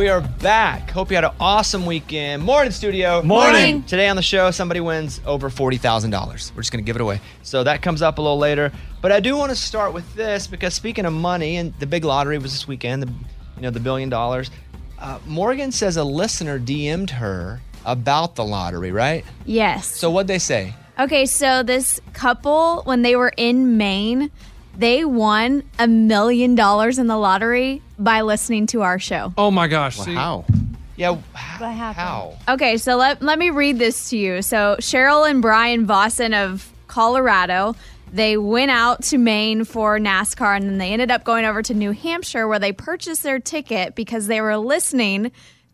We are back. Hope you had an awesome weekend. Morning, studio. Morning. Today on the show, somebody wins over $40,000. We're just going to give it away. So that comes up a little later. But I do want to start with this because speaking of money, and the big lottery was this weekend, the, you know, the billion dollars. Uh, Morgan says a listener DM'd her about the lottery, right? Yes. So what'd they say? Okay, so this couple, when they were in Maine, they won a million dollars in the lottery by listening to our show. Oh my gosh. see? How? Yeah, h- What happened? how? Okay, so let, let me read this to you. So Cheryl and Brian Vossen of Colorado, they went out to Maine for NASCAR and then they ended up going over to New Hampshire where they purchased their ticket because they were listening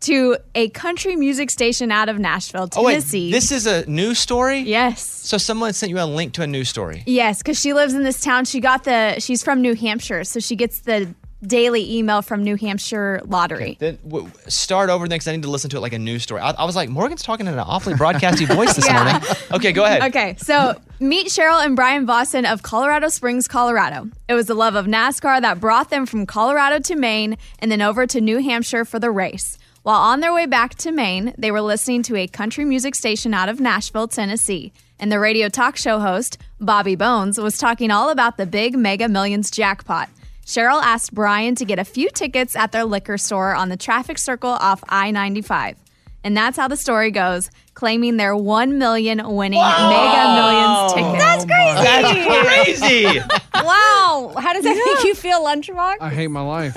to a country music station out of Nashville, Tennessee. Oh, wait. This is a news story? yes. So someone sent you a link to a news story. Yes, because she lives in this town. She got the. She's from New Hampshire, so she gets the daily email from New Hampshire Lottery. Then w- start over next. I need to listen to it like a news story. I, I was like, Morgan's talking in an awfully broadcasty voice this Yeah. morning. Okay, go ahead. Okay, so meet Cheryl and Brian Vossen of Colorado Springs, Colorado. It was the love of NASCAR that brought them from Colorado to Maine and then over to New Hampshire for the race. While on their way back to Maine, they were listening to a country music station out of Nashville, Tennessee. And the radio talk show host, Bobby Bones, was talking all about the big Mega Millions jackpot. Cheryl asked Brian to get a few tickets at their liquor store on the traffic circle off I 95. And that's how the story goes, claiming their 1 million winning Mega Millions ticket. That's oh crazy. That's crazy. Wow. How does that make you feel, Lunchbox? I hate my life.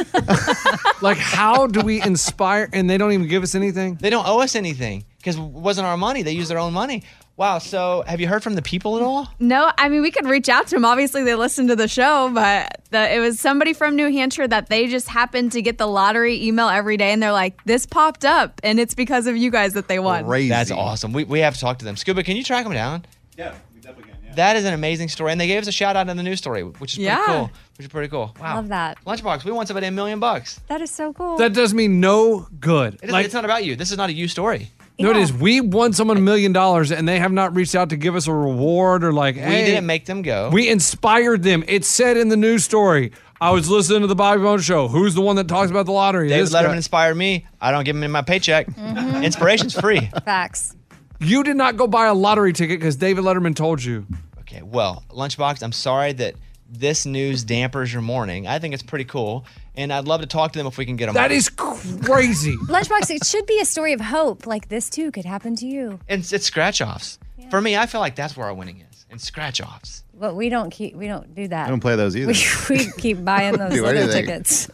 like, how do we inspire and they don't even give us anything? they don't owe us anything because it wasn't our money. They used their own money. Wow. So have you heard from the people at all? No, I mean, we could reach out to them. Obviously, they listened to the show, but the, it was somebody from New Hampshire that they just happened to get the lottery email every day. And they're like, this popped up, and it's because of you guys that they won. Crazy. That's awesome. We, we have to talk to them. Scuba, can you track them down? Yeah, we definitely can. Yeah. That is an amazing story. And they gave us a shout out in the news story, which is pretty Yeah. cool. Which is pretty cool. Wow. Love that. Lunchbox, we won somebody a million bucks. That is so cool. That does me no good. It is, like, it's not about you. This is not a you story. No, it Yeah. is. We won someone a million dollars and they have not reached out to give us a reward or like, We hey, didn't make them go. We inspired them. It said in the news story. I was listening to the Bobby Bones show. Who's the one that talks about the lottery? David This guy. Letterman inspired me. I don't give him in my paycheck. Mm-hmm. Inspiration's free. Facts. You did not go buy a lottery ticket because David Letterman told you. Okay, well, Lunchbox, I'm sorry that this news dampers your morning. I think it's pretty cool, and I'd love to talk to them if we can get them. That on. is crazy. Lunchbox, it should be a story of hope. Like this too could happen to you. It's, it's scratch offs. For me, I feel like that's where our winning is, and scratch offs. But we don't keep we don't do that. I don't play those either. We, we keep buying those Do other anything. tickets.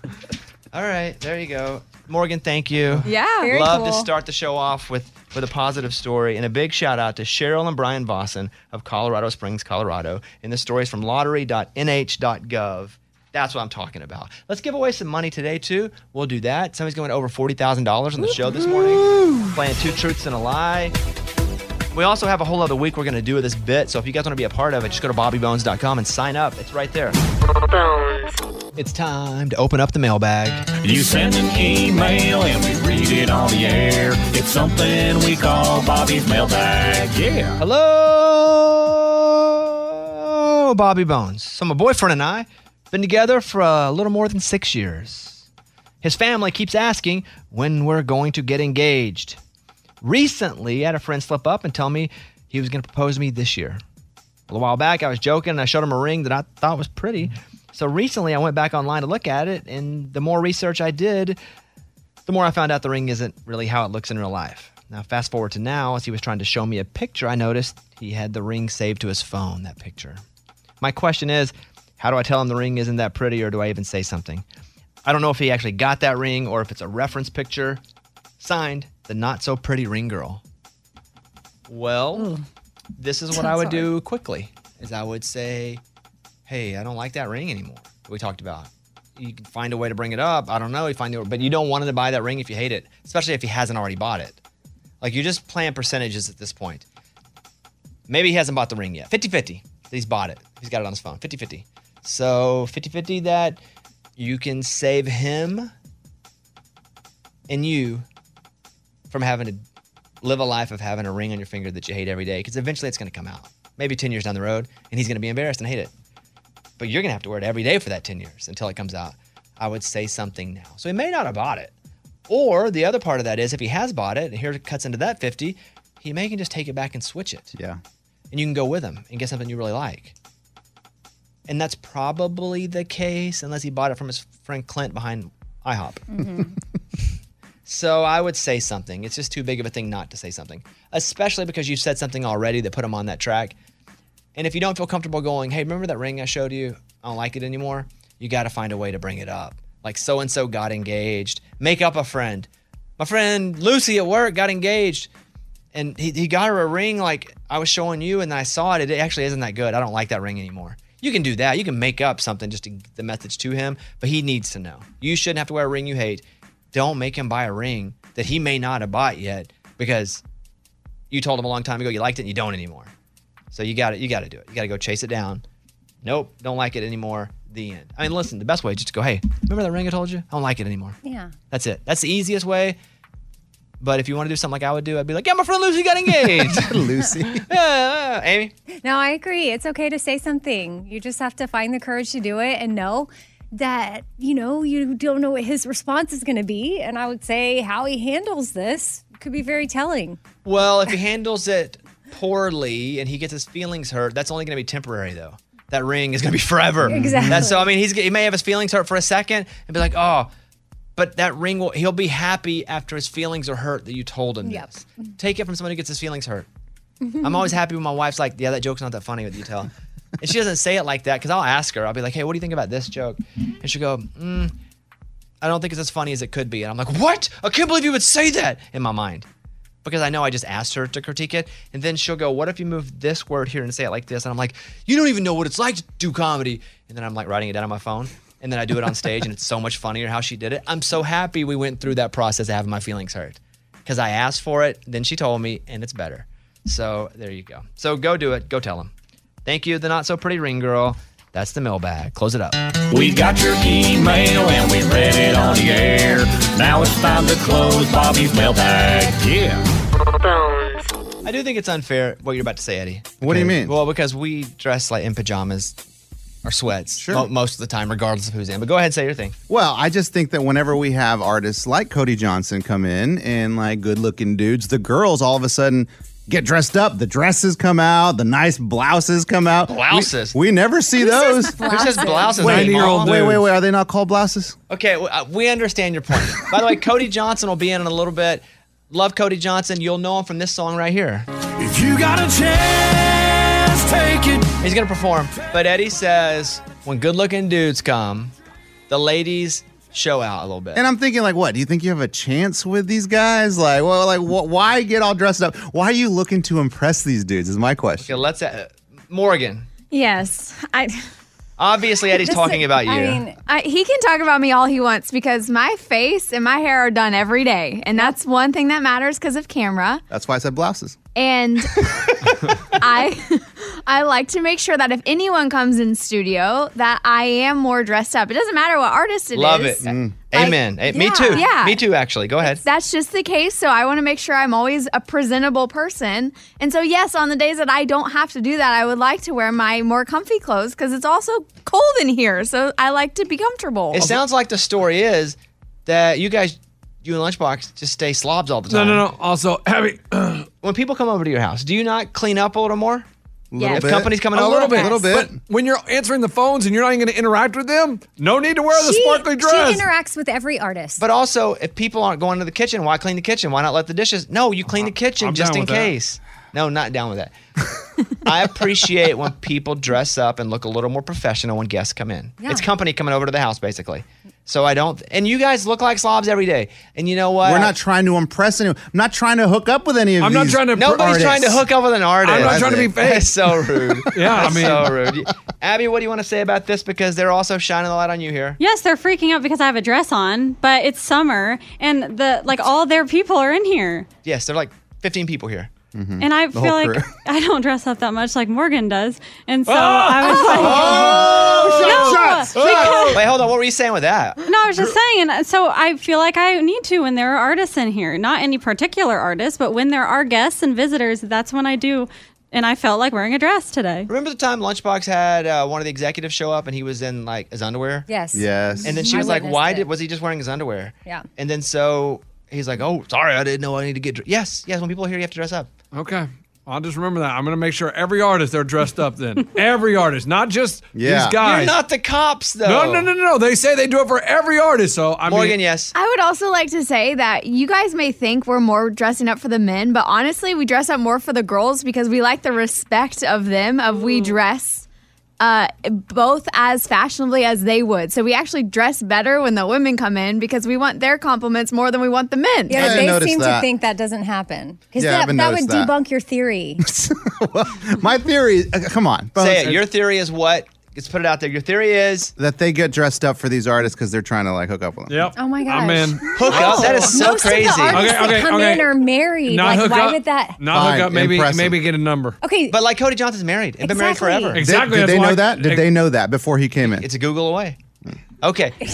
All right, there you go. Morgan, thank you. Yeah. Very Love to start the show off with, with a positive story. And a big shout out to Cheryl and Brian Vossen of Colorado Springs, Colorado. And the story is from lottery.nh.gov. That's what I'm talking about. Let's give away some money today, too. We'll do that. Somebody's going over $40,000 on the show this morning, playing Two Truths and a Lie. We also have a whole other week we're going to do with this bit. So if you guys want to be a part of it, just go to bobbybones.com and sign up. It's right there. It's time to open up the mailbag. You send an email and we read it on the air. It's something we call Bobby's mailbag. Yeah. Hello, Bobby Bones. So my boyfriend and I been together for a little more than six years. His family keeps asking when we're going to get engaged. Recently, I had a friend slip up and tell me he was going to propose to me this year. A little while back, I was joking and I showed him a ring that I thought was pretty. So recently, I went back online to look at it, and the more research I did, the more I found out the ring isn't really how it looks in real life. Now, fast forward to now, as he was trying to show me a picture, I noticed he had the ring saved to his phone, that picture. My question is how do I tell him the ring isn't that pretty, or do I even say something? I don't know if he actually got that ring or if it's a reference picture. Signed, the not so pretty ring girl. Well, this is what I would do quickly is I would say, "Hey, I don't like that ring anymore." We talked about. You can find a way to bring it up. I don't know. You find it, but you don't want him to buy that ring if you hate it, especially if he hasn't already bought it. Like you're just playing percentages at this point. Maybe he hasn't bought the ring yet. 50-50. He's bought it. He's got it on his phone. 50-50. So 50-50 that you can save him and you from having to live a life of having a ring on your finger that you hate every day because eventually it's going to come out. Maybe 10 years down the road and he's going to be embarrassed and hate it. But you're going to have to wear it every day for that 10 years until it comes out. I would say something now. So he may not have bought it. Or the other part of that is if he has bought it, and here it cuts into that 50, he may can just take it back and switch it. Yeah. And you can go with him and get something you really like. And that's probably the case unless he bought it from his friend Clint behind IHOP. Mm-hmm. So I would say something. It's just too big of a thing not to say something, especially because you said something already that put him on that track. And if you don't feel comfortable going, hey, remember that ring I showed you? I don't like it anymore. You got to find a way to bring it up. Like so and so got engaged. Make up a friend. My friend Lucy at work got engaged. And he, he got her a ring like I was showing you, and I saw it. It actually isn't that good. I don't like that ring anymore. You can do that. You can make up something just to get the message to him, but he needs to know. You shouldn't have to wear a ring you hate. Don't make him buy a ring that he may not have bought yet because you told him a long time ago you liked it and you don't anymore. So you got it. You got to do it. You got to go chase it down. Nope, don't like it anymore. The end. I mean, listen. The best way is just to go. Hey, remember that ring I told you? I don't like it anymore. Yeah. That's it. That's the easiest way. But if you want to do something like I would do, I'd be like, yeah, my friend Lucy got engaged. Lucy. yeah, Amy. No, I agree. It's okay to say something. You just have to find the courage to do it and know that, you know, you don't know what his response is going to be. And I would say how he handles this could be very telling. Well, if he handles it poorly and he gets his feelings hurt, that's only going to be temporary, though. That ring is going to be forever. Exactly. That's so. I mean, he's he may have his feelings hurt for a second and be like, oh, but that ring will. He'll be happy after his feelings are hurt that you told him Yep. this. Take it from somebody who gets his feelings hurt. I'm always happy when my wife's like, yeah, that joke's not that funny what you tell. And she doesn't say it like that because I'll ask her. I'll be like, hey, what do you think about this joke? And she'll go, mm, I don't think it's as funny as it could be. And I'm like, what? I can't believe you would say that in my mind. Because I know I just asked her to critique it. And then she'll go, what if you move this word here and say it like this? And I'm like, you don't even know what it's like to do comedy. And then I'm like writing it down on my phone. And then I do it on stage and it's so much funnier how she did it. I'm so happy we went through that process of having my feelings hurt. Because I asked for it, then she told me, and it's better. So there you go. So go do it. Go tell him. Thank you, the not so pretty ring girl. That's the mailbag. Close it up. We got your email and we read it on the air. Now it's time to close Bobby's mailbag. Yeah. I do think it's unfair what you're about to say, Eddie. What do you mean? Well, because we dress like in pajamas or sweats Sure. mo- most of the time, regardless of who's in. But go ahead and say your thing. Well, I just think that whenever we have artists like Cody Johnson come in and like good looking dudes, the girls all of a sudden get dressed up. The dresses come out, the nice blouses come out. Blouses? We, we never see Who says those. Who says blouses? Wait, anymore? wait, wait, wait. Are they not called blouses? Okay, uh, we understand your point. By the way, Cody Johnson will be in in a little bit. Love Cody Johnson. You'll know him from this song right here. If you got a chance, take it. He's going to perform. But Eddie says when good looking dudes come, the ladies show out a little bit. And I'm thinking, like, what? Do you think you have a chance with these guys? Like, well, like, wh- why get all dressed up? Why are you looking to impress these dudes? Is my question. Okay, let's. Uh, Morgan. Yes, I. Obviously, Eddie's This- talking about you. I mean, I, he can talk about me all he wants because my face and my hair are done every day, and that's one thing that matters because of camera. That's why I said blouses. And I I like to make sure that if anyone comes in studio, that I am more dressed up. It doesn't matter what artist it is. Love it. Amen. Eh, Me too. yeah. Me too, actually. Go ahead. That's just the case. So I want to make sure I'm always a presentable person. And so, yes, on the days that I don't have to do that, I would like to wear my more comfy clothes because it's also cold in here. So I like to be comfortable. It sounds like the story is that you guys, you and Lunchbox, just stay slobs all the No, time. no, no. No. Also, Abby, when people come over to your house, do you not clean up a little more? Little If bit. company's coming a over, little bit, But when you're answering the phones and you're not even going to interact with them, no need to wear the she, sparkly dress. She interacts with every artist. But also, if people aren't going to the kitchen, why clean the kitchen? Why not let the dishes? No, you clean the kitchen I'm just down in with that. case. No, not down with that. I appreciate when people dress up and look a little more professional when guests come in. Yeah. It's company coming over to the house, basically. So I don't. And you guys look like slobs every day. And you know what? We're not trying to impress anyone. I'm not trying to hook up with any of I'm these. not trying to. Nobody's trying to hook up with an artist. I'm not trying to be fake. That's so rude. Yeah, I mean- so rude. Abby, what do you want to say about this? Because they're also shining the light on you here. Yes, they're freaking out because I have a dress on, but it's summer and the like all their people are in here. Yes, they're like 15 people here. And I feel like I don't dress up that much like Morgan does. And so I was like Oh, No, because- Wait, hold on. What were you saying with that? No, I was just saying. and So I feel like I need to when there are artists in here. Not any particular artist, but when there are guests and visitors, that's when I do. And I felt like wearing a dress today. Remember the time Lunchbox had uh, one of the executives show up and he was in like his underwear? Yes. Yes. And then she I was like, "Why it. did was he just wearing his underwear?" Yeah. And then so he's like, "Oh, sorry, I didn't know I need to get." Dr-. Yes, yes. When people are here, you have to dress up. Okay. I'll just remember that. I'm going to make sure every artist they're dressed up then. every artist, not just Yeah. these guys. You're not the cops, though. no, no, no, no, no. They say they do it for every artist. So I Morgan, mean, yes. I would also like to say that you guys may think we're more dressing up for the men, but honestly, we dress up more for the girls because we like the respect of them, of we dress uh, both as fashionably as they would. So we actually dress better when the women come in because we want their compliments more than we want the men. Yeah, I they noticed seem to think that doesn't happen because Yeah, I that, haven't that would that. debunk your theory. My theory. uh, come on. Say it. Your theory is what? Let's put it out there. Your theory is that they get dressed up for these artists because they're trying to like hook up with them. Yep. Oh my gosh. I'm in. hook up. That is so Most crazy. of the artists Okay, okay, that come okay. in are married. Not like, hook why up. would that? Not Fine, hook up. Maybe, impressive. maybe get a number. Okay, But like Cody Johnson's married and been married Exactly. forever. Did- Exactly. Did, that's they why- know that? Did they know that before he came in? It's a Google away. Okay. we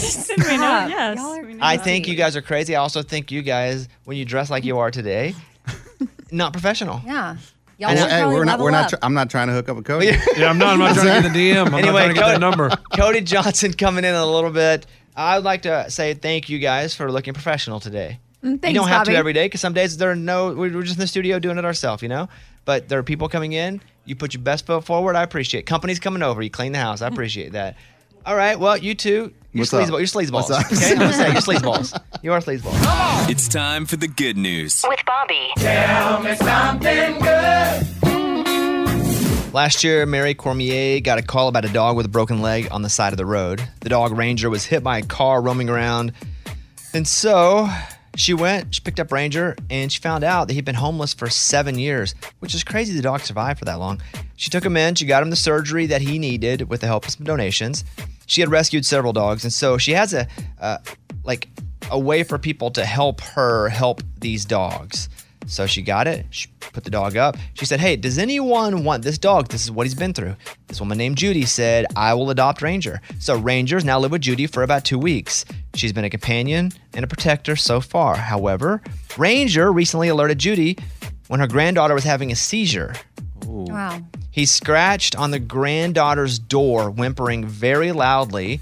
know, yes. I think you guys are crazy. I also think you guys, when you dress like you are today, not professional. yeah. Y'all And should Hey, probably we're not. level We're not. up. tr- I'm not trying to hook up with Cody. Yeah, I'm not. I'm not trying to get the DM. I'm Anyway, not trying to get Cody- number. Cody Johnson coming in a little bit. I would like to say thank you guys for looking professional today. Mm, you thanks, don't have Bobby. to every day because some days there are no. We're we're just in the studio doing it ourselves, you know. But there are people coming in. You put your best foot forward. I appreciate. It. Companies coming over. You clean the house. I appreciate that. All right. Well, you two. You're What's up? sleazeball. You're sleazeballs. What's up? Okay. I'm gonna say you're sleazeballs. You are sleazeballs. It's time for the good news. With Bobby. Tell me something good. Last year, Mary Cormier got a call about a dog with a broken leg on the side of the road. The dog Ranger was hit by a car roaming around. And so she went, she picked up Ranger, and she found out that he'd been homeless for seven years, which is crazy the dog survived for that long. She took him in, she got him the surgery that he needed with the help of some donations. She had rescued several dogs, and so she has a, uh, like, a way for people to help her help these dogs. So she got it. She put the dog up. She said, Hey, does anyone want this dog? This is what he's been through. This woman named Judy said, I will adopt Ranger. So Ranger's now lived with Judy for about two weeks. She's been a companion and a protector so far. However, Ranger recently alerted Judy when her granddaughter was having a seizure. Wow. He scratched on the granddaughter's door, whimpering very loudly.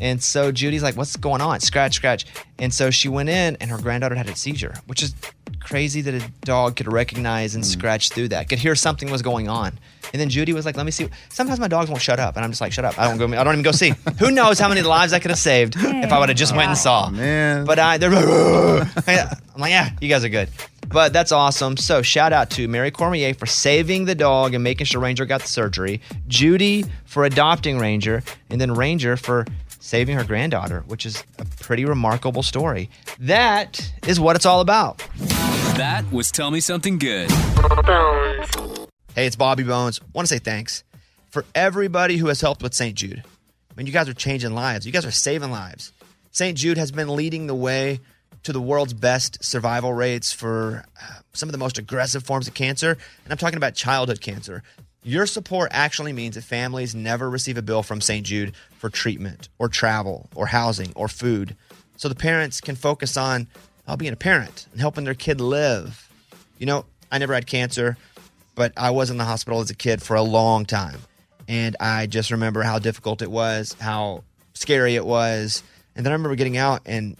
And so Judy's like, What's going on? Scratch, scratch. And so she went in, and her granddaughter had a seizure, which is crazy that a dog could recognize and hmm. scratch through that, could hear something was going on. And then Judy was like, "Let me see." Sometimes my dogs won't shut up, and I'm just like, "Shut up! I don't go. I don't even go see." Who knows how many lives I could have saved if I would have just went and saw. Man, But I, they're, I'm like, yeah, you guys are good. But that's awesome. So shout out to Mary Cormier for saving the dog and making sure Ranger got the surgery. Judy for adopting Ranger, and then Ranger for saving her granddaughter, which is a pretty remarkable story. That is what it's all about. That was Tell Me Something Good. Hey, it's Bobby Bones. Want to say thanks for everybody who has helped with St. Jude. I mean, you guys are changing lives. You guys are saving lives. St. Jude has been leading the way to the world's best survival rates for uh, some of the most aggressive forms of cancer, and I'm talking about childhood cancer. Your support actually means that families never receive a bill from St. Jude for treatment or travel or housing or food. So the parents can focus on uh, being a parent and helping their kid live. You know, I never had cancer, but I was in the hospital as a kid for a long time. And I just remember how difficult it was, how scary it was. And then I remember getting out and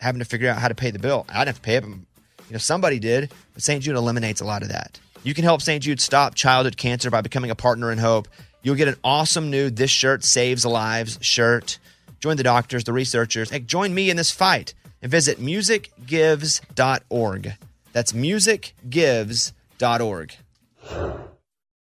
having to figure out how to pay the bill. I didn't have to pay it, but you know, somebody did. But St. Jude eliminates a lot of that. You can help St. Jude stop childhood cancer by becoming a partner in hope. You'll get an awesome new This Shirt Saves Lives shirt. Join the doctors, the researchers. Hey, join me in this fight and visit musicgives.org. That's musicgives.org.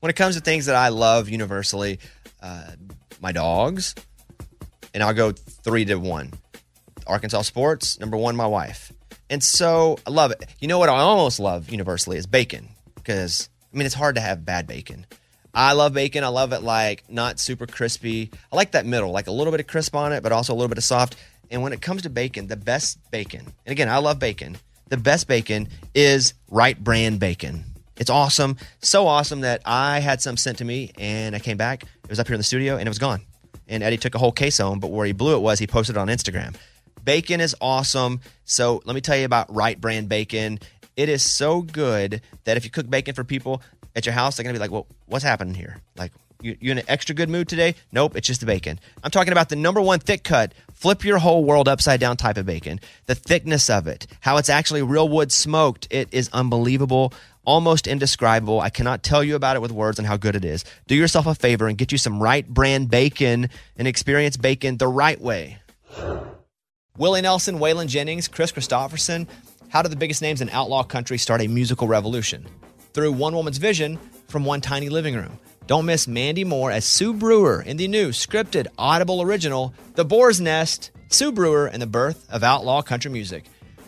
When it comes to things that I love universally, uh, my dogs, and I'll go three to one. Arkansas sports, number one, my wife. And so I love it. You know what I almost love universally is bacon because, I mean, it's hard to have bad bacon. I love bacon. I love it like not super crispy. I like that middle, like a little bit of crisp on it, but also a little bit of soft. And when it comes to bacon, the best bacon, and again, I love bacon, the best bacon is Wright brand bacon. It's awesome. So awesome that I had some sent to me and I came back. It was up here in the studio and it was gone. And Eddie took a whole case home, but where he blew it was he posted it on Instagram. Bacon is awesome. So let me tell you about Wright brand bacon. It is so good that if you cook bacon for people at your house, they're going to be like, well, what's happening here? Like, you, you in an extra good mood today? Nope, it's just the bacon. I'm talking about the number one thick cut, flip your whole world upside down type of bacon. The thickness of it, how it's actually real wood smoked, it is unbelievable, almost indescribable. I cannot tell you about it with words and how good it is. Do yourself a favor and get you some Wright brand bacon and experience bacon the right way. Willie Nelson, Waylon Jennings, Kris Kristofferson. How did the biggest names in outlaw country start a musical revolution? Through one woman's vision from one tiny living room. Don't miss Mandy Moore as Sue Brewer in the new scripted Audible original, The Boar's Nest, Sue Brewer and the Birth of Outlaw Country Music.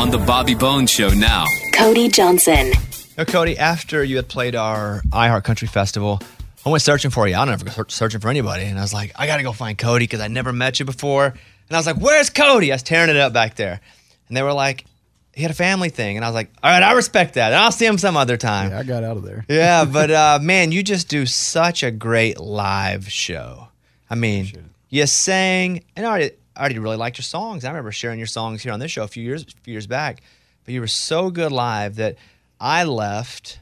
On the Bobby Bones Show now. Cody Johnson. Now, Cody, after you had played our iHeart Country Festival, I went searching for you. I don't ever go searching for anybody. And I was like, I got to go find Cody because I never met you before. And I was like, where's Cody? I was tearing it up back there. And they were like, he had a family thing. And I was like, all right, I respect that. And I'll see him some other time. Yeah, I got out of there. yeah, but uh, man, you just do such a great live show. I mean, you sang, and I already, I already really liked your songs. I remember sharing your songs here on this show a few years, a few years back. But you were so good live that I left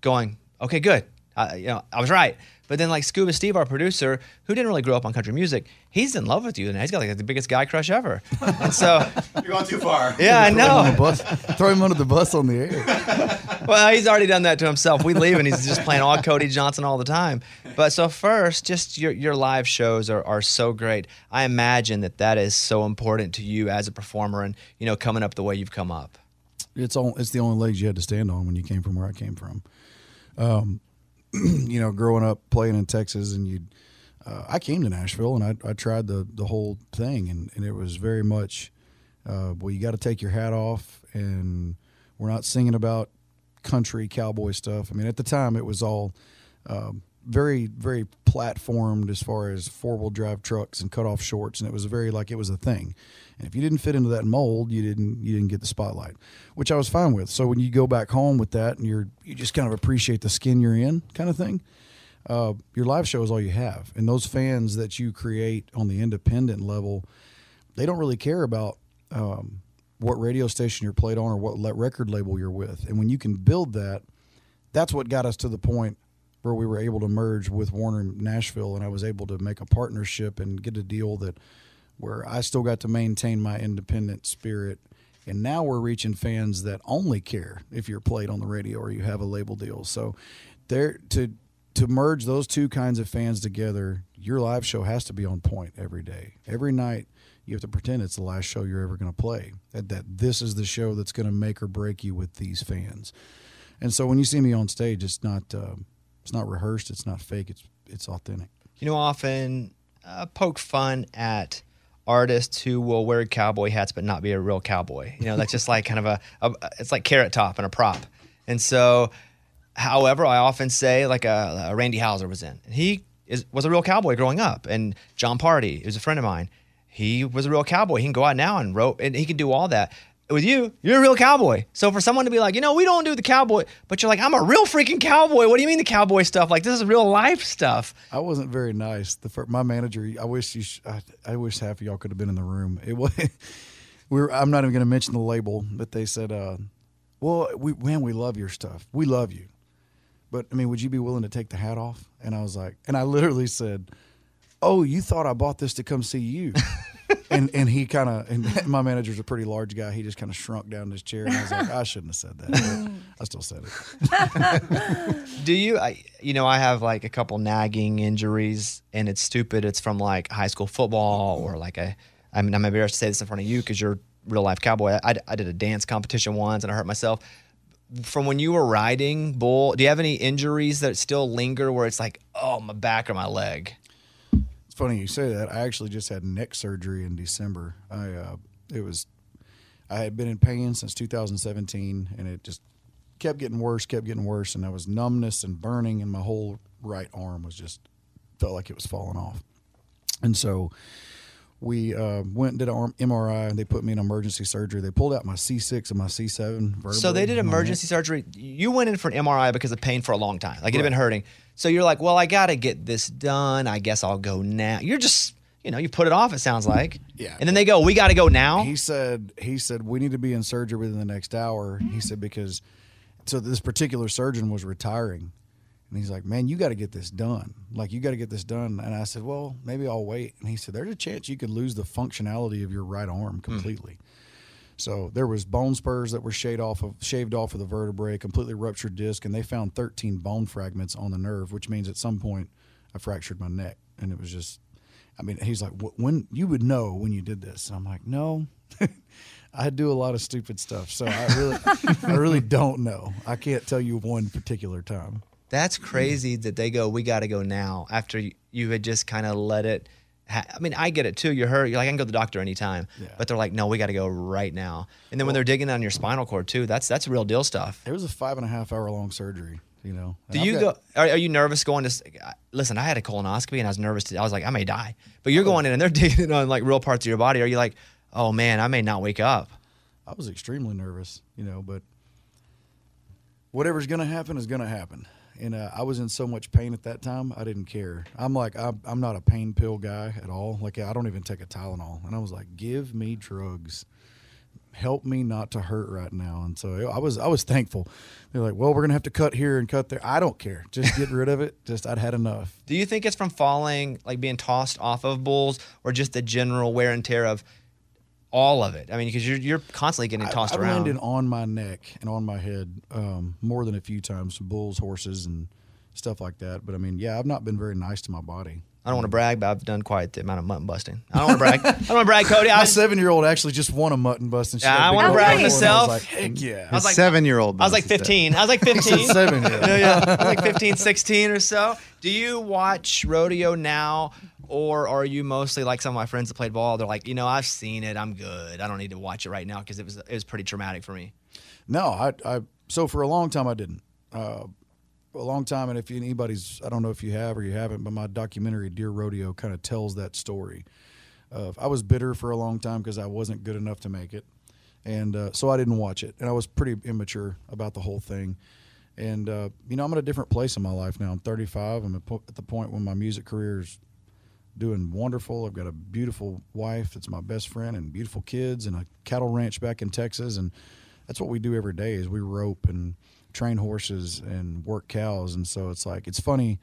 going, okay, good. I, you know, I was right. But then like Scuba Steve, our producer, who didn't really grow up on country music, he's in love with you, and he's got like the biggest guy crush ever. And so You're going too far. Yeah, I Throw him know. bus. Throw him under the bus on the air. Well, he's already done that to himself. We leave and he's just playing all Cody Johnson all the time. But so first, just your your live shows are, are so great. I imagine that that is so important to you as a performer, and you know, coming up the way you've come up. It's all. It's the only legs you had to stand on when you came from where I came from. Um, you know, growing up playing in Texas, and you, uh, I came to Nashville and I, I tried the the whole thing, and, and it was very much, uh, well, you got to take your hat off, and we're not singing about country cowboy stuff. I mean, at the time, it was all. Um, very very platformed as far as four wheel drive trucks and cut off shorts, and it was very like it was a thing. And if you didn't fit into that mold, you didn't you didn't get the spotlight, which I was fine with. So when you go back home with that, and you're you just kind of appreciate the skin you're in, kind of thing. Uh, your live show is all you have, and those fans that you create on the independent level, they don't really care about um, what radio station you're played on or what record label you're with. And when you can build that, that's what got us to the point where we were able to merge with Warner Nashville, and I was able to make a partnership and get a deal that where I still got to maintain my independent spirit. And now we're reaching fans that only care if you're played on the radio or you have a label deal. So there to to merge those two kinds of fans together, your live show has to be on point every day. Every night you have to pretend it's the last show you're ever going to play. That, that this is the show that's going to make or break you with these fans. And so when you see me on stage, it's not uh, it's not rehearsed, it's not fake, it's it's authentic. You know, often uh, poke fun at artists who will wear cowboy hats but not be a real cowboy. You know, that's just like kind of a, a it's like carrot top and a prop. And so, however, I often say like a, a Randy Houser was in. He is was a real cowboy growing up, and Jon Pardi is a friend of mine. He was a real cowboy. He can go out now and rope, and he can do all that. With you, you're a real cowboy. So for someone to be like, you know, we don't do the cowboy, but you're like, I'm a real freaking cowboy. What do you mean the cowboy stuff? Like this is real life stuff. I wasn't very nice. The fir- my manager, I wish you, sh- I, I wish half of y'all could have been in the room. It was, we were, I'm not even going to mention the label, but they said, uh, "Well, we man, we love your stuff. We love you, but I mean, would you be willing to take the hat off?" And I was like, and I literally said, "Oh, you thought I bought this to come see you." and and he kind of and my manager's a pretty large guy. He just kind of shrunk down in his chair, and I was like, I shouldn't have said that. but I still said it. Do you? I, you know, I have like a couple nagging injuries, and it's stupid. It's from like high school football or like a. I mean, I'm embarrassed to say this in front of you because you're real life cowboy. I, I did a dance competition once and I hurt myself. From when you were riding bull, do you have any injuries that still linger where it's like, oh, my back or my leg? Funny you say that. I actually just had neck surgery in December. I uh, it was I had been in pain since 2017, and it just kept getting worse, kept getting worse, and there was numbness and burning, and my whole right arm was just felt like it was falling off. And so we uh, went and did an MRI, and they put me in emergency surgery. They pulled out my C6 and my C7 vertebrae. So they did emergency surgery. You went in for an MRI because of pain for a long time. Like it had been hurting. So you're like, well, I got to get this done. I guess I'll go now. You're just, you know, you put it off, it sounds like. Yeah. And then they go, we got to go now. He said he said we need to be in surgery within the next hour. He said because so this particular surgeon was retiring. And he's like, "Man, you got to get this done. Like you got to get this done." And I said, "Well, maybe I'll wait." And he said, "There's a chance you could lose the functionality of your right arm hmm. completely." So there was bone spurs that were shaved off of shaved off of the vertebrae, completely ruptured disc, and they found 13 bone fragments on the nerve, which means at some point I fractured my neck, and it was just. I mean, he's like, "When you would know when you did this?" And I'm like, "No, I do a lot of stupid stuff, so I really, I really don't know. I can't tell you one particular time." That's mm. crazy that they go, we got to go now after you, had just kind of let it. Ha- I mean, I get it too. You're hurt. You're like, I can go to the doctor anytime. But they're like, no, we got to go right now. And then when they're digging on your spinal cord too, that's that's real deal stuff. It was a five and a half hour long surgery. You know, Do I've you got- go? Are, are you nervous going to? Listen, I had a colonoscopy and I was nervous. To, I was like, I may die. But you're oh. going in and they're digging on like real parts of your body. Are you like, oh man, I may not wake up? I was extremely nervous, you know, but whatever's going to happen is going to happen. And uh, I was in so much pain at that time, I didn't care. I'm like, I'm, I'm not a pain pill guy at all. Like, I don't even take a Tylenol. And I was like, give me drugs. help me not to hurt right now. And so I was I was thankful. They're like, well, we're gonna have to cut here and cut there. I don't care. Just get rid of it. Just I'd had enough. Do you think it's from falling, like being tossed off of bulls, or just the general wear and tear of all of it? I mean, because you're you're constantly getting tossed I, I've around. landed on my neck and on my head um, more than a few times from bulls, horses, and stuff like that. But I mean, yeah, I've not been very nice to my body. I don't want to brag, but I've done quite the amount of mutton busting. I don't want to brag. I don't want to brag, Cody. I My was, seven year old actually just won a mutton busting. And she Yeah, had a I big wanna brag myself. I was like, heck yeah. I was like- seven-year-old. I was like 15. I was like 15. He seven-year-old. yeah, yeah. I was like 15, 16 or so. Do you watch rodeo now, or are you mostly like some of my friends that played ball? They're like, you know, I've seen it. I'm good. I don't need to watch it right now because it was it was pretty traumatic for me. No, I, I so for a long time I didn't. Uh, a long time, and if anybody's, I don't know if you have or you haven't, but my documentary Dear Rodeo kind of tells that story. Of I was bitter for a long time because I wasn't good enough to make it, and uh, so I didn't watch it, and I was pretty immature about the whole thing. And uh, you know, I'm at a different place in my life now. I'm 35. I'm at at the point when my music career is doing wonderful. I've got a beautiful wife that's my best friend and beautiful kids and a cattle ranch back in Texas. And that's what we do every day is we rope and train horses and work cows. And so it's like it's funny.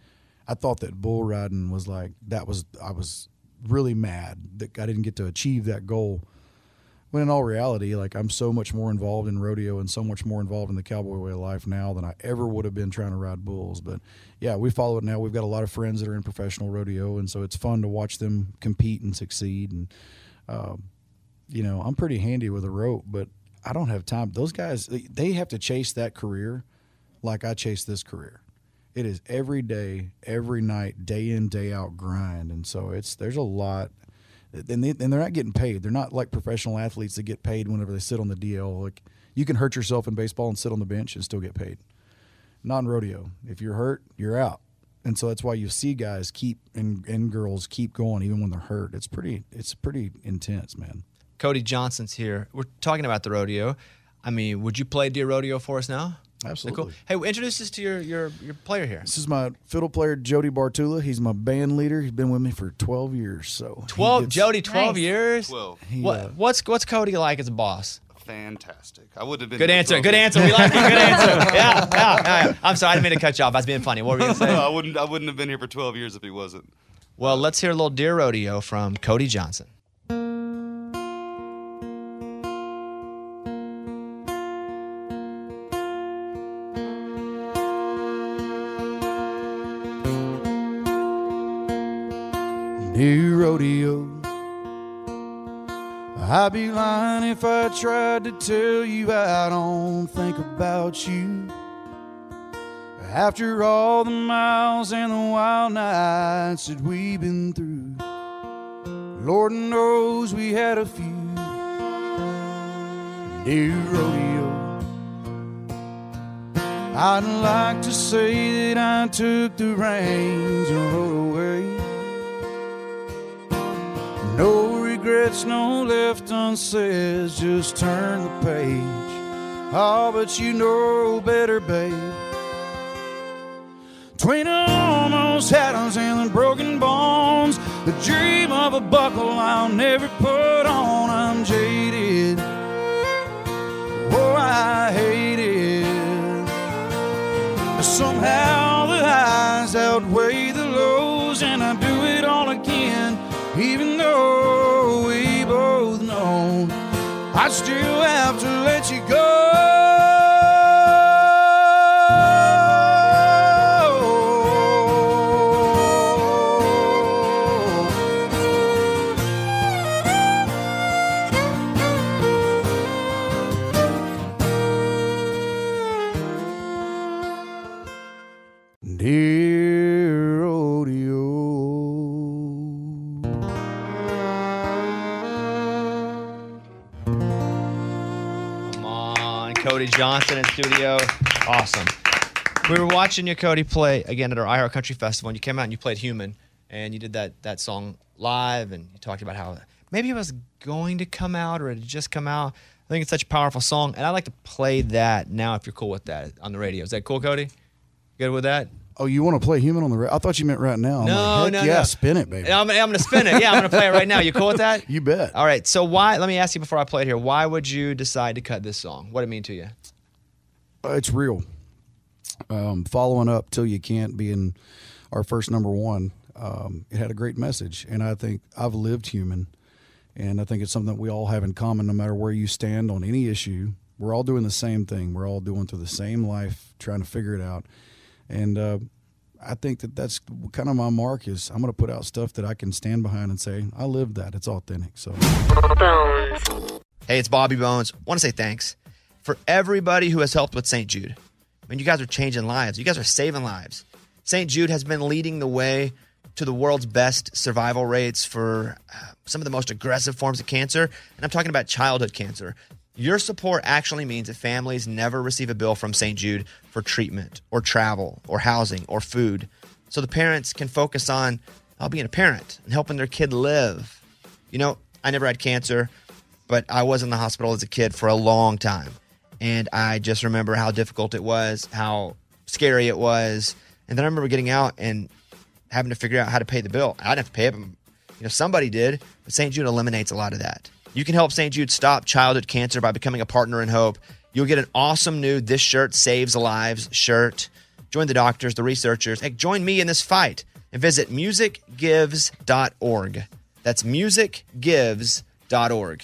I thought that bull riding was like that was I was really mad that I didn't get to achieve that goal when in all reality like I'm so much more involved in rodeo and so much more involved in the cowboy way of life now than I ever would have been trying to ride bulls. But yeah we follow it now. We've got a lot of friends that are in professional rodeo and so it's fun to watch them compete and succeed. And um, you know I'm pretty handy with a rope but I don't have time. Those guys they- they have to chase that career like I chase this career. It is every day every night day in day out grind. And so it's there's a lot and, they, they're not getting paid. They're not like professional athletes that get paid whenever they sit on the DL. Like you can hurt yourself in baseball and sit on the bench and still get paid. Not in rodeo. If you're hurt, you're out. And so that's why you see guys keep and, and girls keep going even when they're hurt. It's pretty it's pretty intense, man. Cody Johnson's here. We're talking about the rodeo. I mean, would you play dear rodeo for us now? Is that Absolutely. Cool. Hey, introduce us to your your your player here. This is my fiddle player Jody Bartula. He's my band leader. He's been with me for 12 years. So 12 gets- Jody 12 Nice. years 12. He, what uh, what's what's Cody like as a boss Fantastic. I would have been. good answer good years. answer we like it good answer yeah, yeah yeah I'm sorry I didn't mean to cut you off I was being funny what were you gonna No, I say wouldn't. I wouldn't have been here for 12 years if he wasn't. well let's hear a little dear rodeo from Cody Johnson I'd be lying if I tried to tell you I don't think about you. After all the miles and the wild nights that we've been through, Lord knows we had a few. Rodeo. I'd like to say that I took the reins and rode away. No regrets, no left unsaid, just turn the page. Oh, but you know better, babe. Between almost atoms and broken bones, the dream of a buckle I'll never put on. I'm jaded. Oh, I hate it. Somehow you go. Johnson in studio. Awesome. We were watching you, Cody, play again at our iHeart Country Festival, and you came out and you played "Human," and you did that that song live, and you talked about how maybe it was going to come out or it had just come out. I think it's such a powerful song, and I'd like to play that now if you're cool with that on the radio. Is that cool, Cody? Good with that? Oh, you want to play human on the? Ra- I thought you meant right now. I'm No, like, no, yeah, no. spin it, baby. I'm, I'm going to spin it. Yeah, I'm going to play it right now. You cool with that? You bet. All right. So why? Let me ask you before I play it here. Why would you decide to cut this song? What did it mean to you? Uh, it's real. Um, following up till you can't being our first number one. Um, it had a great message, and I think I've lived human, and I think it's something that we all have in common. No matter where you stand on any issue, we're all doing the same thing. We're all doing through the same life, trying to figure it out, and uh, I think that that's kind of my mark. Is I'm going to put out stuff that I can stand behind and say I lived that. It's authentic. So. Hey, it's Bobby Bones. want to say thanks for everybody who has helped with St. Jude. I mean, you guys are changing lives. You guys are saving lives. St. Jude has been leading the way to the world's best survival rates for uh, some of the most aggressive forms of cancer. And I'm talking about childhood cancer. Your support actually means that families never receive a bill from St. Jude for treatment or travel or housing or food. So the parents can focus on uh, being a parent and helping their kid live. You know, I never had cancer, but I was in the hospital as a kid for a long time. And I just remember how difficult it was, how scary it was. And then I remember getting out and having to figure out how to pay the bill. I didn't have to pay it, but you know, somebody did. But St. Jude eliminates a lot of that. You can help St. Jude stop childhood cancer by becoming a partner in hope. You'll get an awesome new This Shirt Saves Lives shirt. Join the doctors, the researchers. Hey, join me in this fight and visit musicgives.org. That's musicgives.org.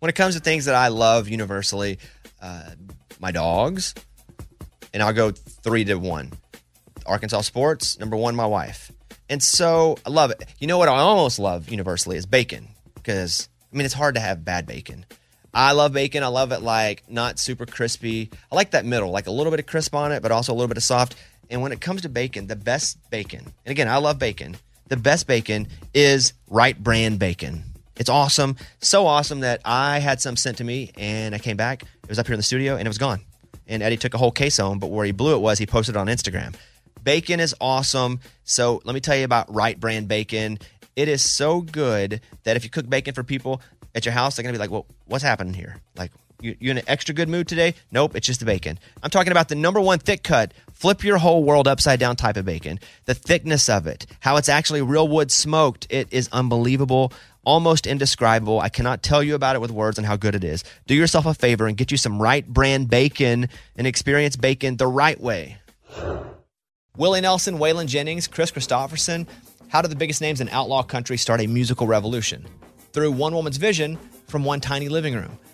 when it comes to things that I love universally, uh, my dogs, and I'll go three to one. Arkansas sports, number one, my wife. And so I love it. You know what I almost love universally is bacon because, I mean, it's hard to have bad bacon. I love bacon. I love it like not super crispy. I like that middle, like a little bit of crisp on it, but also a little bit of soft. And when it comes to bacon, the best bacon, and again, I love bacon, the best bacon is Wright brand bacon. It's awesome. So awesome that I had some sent to me and I came back. It was up here in the studio and it was gone. And Eddie took a whole case home, but where he blew it was he posted it on Instagram. Bacon is awesome. So let me tell you about Wright brand bacon. It is so good that if you cook bacon for people at your house, they're going to be like, well, what's happening here? Like, you, you in an extra good mood today? Nope, it's just the bacon. I'm talking about the number one thick cut, flip your whole world upside down type of bacon. The thickness of it, how it's actually real wood smoked. It is unbelievable, almost indescribable. I cannot tell you about it with words and how good it is. Do yourself a favor and get you some Wright brand bacon and experience bacon the right way. Willie Nelson, Waylon Jennings, Kris Kristofferson. How did the biggest names in outlaw country start a musical revolution? Through one woman's vision from one tiny living room.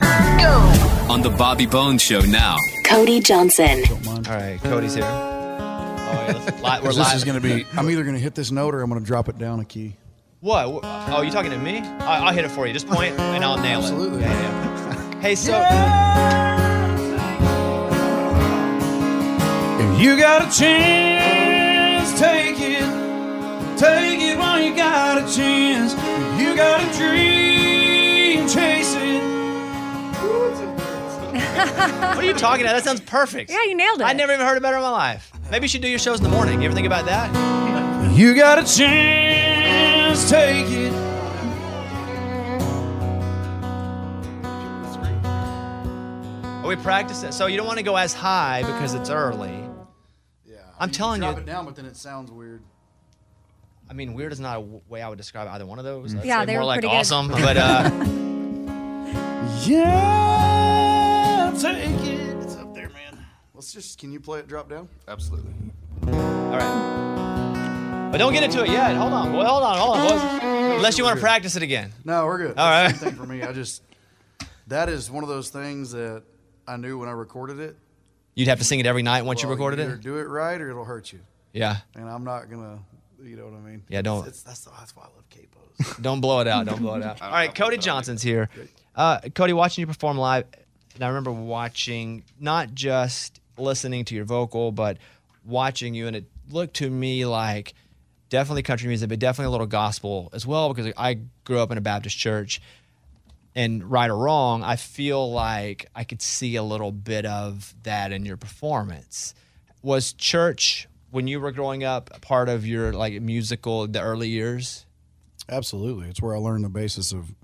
On the Bobby Bones Show now. Cody Johnson. All right, Cody's here. Oh, wait, let's- li- we're 'Cause live. this is going to be. I'm either going to hit this note or I'm going to drop it down a key. What? Oh, you talking to me? I- I'll hit it for you. Just point and I'll nail Absolutely. it. Yeah, yeah. hey, so If you got a chance, take it. Take it while you got a chance. If you got a dream, chase it. What are you talking about? That sounds perfect. Yeah, you nailed it. I never even heard about it in my life. Maybe you should do your shows in the morning. You ever think about that? You got a chance, take it. Are we practicing? So you don't want to go as high because it's early. Yeah. I'm telling drop you. it down, but then it sounds weird. I mean, weird is not a w- way I would describe either one of those. I'd Yeah, say they more were like pretty good. awesome. But uh, Yeah, take it. It's up there, man. Let's just. Can you play it drop down? Absolutely. all right. But don't get into it yet. Hold on, boy. Hold on, hold on, boys. Unless you want to practice it again. No, we're good. all right that is Same thing for me. I just. That is one of those things that I knew when I recorded it. You'd have to sing it every night once you recorded either it. do it right or it'll hurt you. Yeah. And I'm not gonna. You know what I mean? Yeah, don't- It's, that's that's why I love capos. Don't blow it out. Don't blow it out. All right, Cody Johnson's here. Uh, Cody, watching you perform live, and I remember watching, not just listening to your vocal, but watching you, and it looked to me like definitely country music, but definitely a little gospel as well, because I grew up in a Baptist church. And right or wrong, I feel like I could see a little bit of that in your performance. Was church when you were growing up part of your like musical the early years? Absolutely, it's where I learned the basis of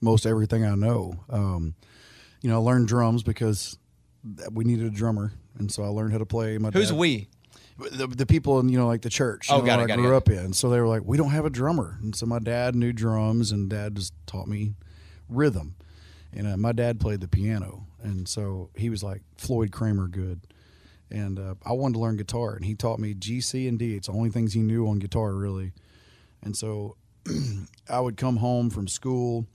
most everything I know. Um, you know, I learned drums because we needed a drummer, and so I learned how to play. My Who's dad- we? The, the people in you know like the church. you Oh, know, got it, where got I it, grew up in. So they were like, we don't have a drummer, and so my dad knew drums, and dad just taught me rhythm, and uh, my dad played the piano, and so he was like Floyd Cramer good. And uh, I wanted to learn guitar, and he taught me G, C, and D. It's the only things he knew on guitar, really. And so I would come home from school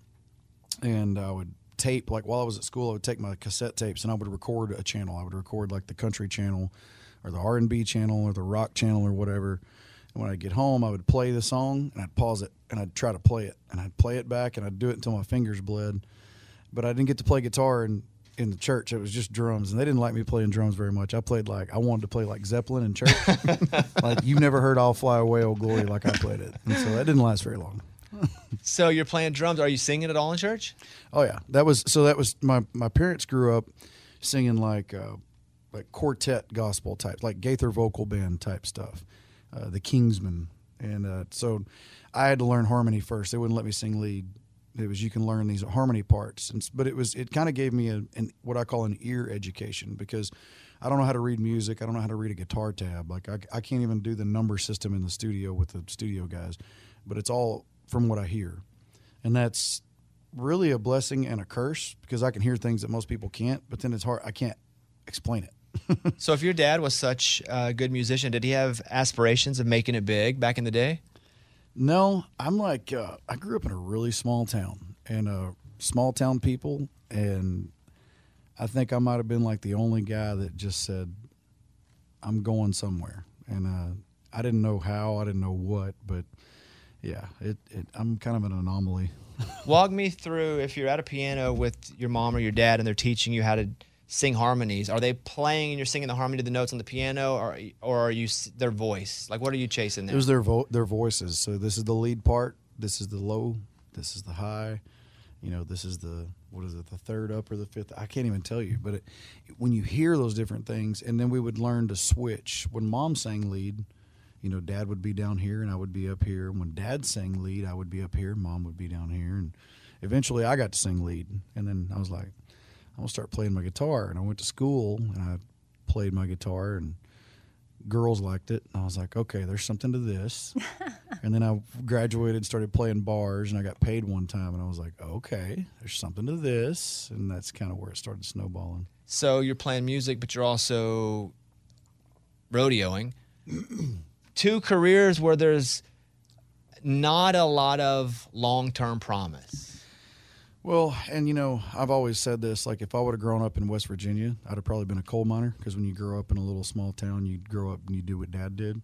and I would tape like while I was at school I would take my cassette tapes and I would record a channel. I would record like the country channel or the R&B channel or the rock channel or whatever. And when I'd get home I would play the song and I'd pause it and I'd try to play it and I'd play it back and I'd do it until my fingers bled. But I didn't get to play guitar in in the church. It was just drums and they didn't like me playing drums very much. I played like I wanted to play like Zeppelin in church. Like you've never heard I'll Fly Away Old Glory like I played it. And so that didn't last very long So you're playing drums. Are you singing at all in church? Oh yeah, that was so. That was my my parents grew up singing like uh, like quartet gospel type, like Gaither vocal band type stuff, uh, the Kingsmen, and uh, so I had to learn harmony first. They wouldn't let me sing lead. It was you can learn these harmony parts, and, but it was it kind of gave me a, an what I call an ear education because I don't know how to read music. I don't know how to read a guitar tab. Like I, I can't even do the number system in the studio with the studio guys, but it's all from what I hear, and that's really a blessing and a curse because I can hear things that most people can't, but then it's hard. I can't explain it. So if your dad was such a good musician, did he have aspirations of making it big back in the day? No, I'm like uh, I grew up in a really small town and uh, small town people, and I think I might have been like the only guy that just said, "I'm going somewhere," and uh, I didn't know how, I didn't know what, but yeah, it, it I'm kind of an anomaly. Walk me through if you're at a piano with your mom or your dad and they're teaching you how to sing harmonies. Are they playing and you're singing the harmony to the notes on the piano, or or are you their voice? Like what are you chasing there? It was their vo- their voices. So this is the lead part. This is the low. This is the high. You know, this is the what is it? The third up or the fifth? I can't even tell you. But it, when you hear those different things, and then we would learn to switch. When mom sang lead, you know, dad would be down here and I would be up here. When dad sang lead, I would be up here. Mom would be down here, and eventually I got to sing lead. And then I was like, I'm gonna start playing my guitar. And I went to school and I played my guitar and girls liked it. And I was like, okay, there's something to this. and then I graduated, started playing bars, and I got paid one time. And I was like, okay, there's something to this. And that's kind of where it started snowballing. So you're playing music, but you're also rodeoing. Two careers where there's not a lot of long term promise. Well, and you know, I've always said this like, if I would have grown up in West Virginia, I'd have probably been a coal miner because when you grow up in a little small town, you grow up and you do what dad did.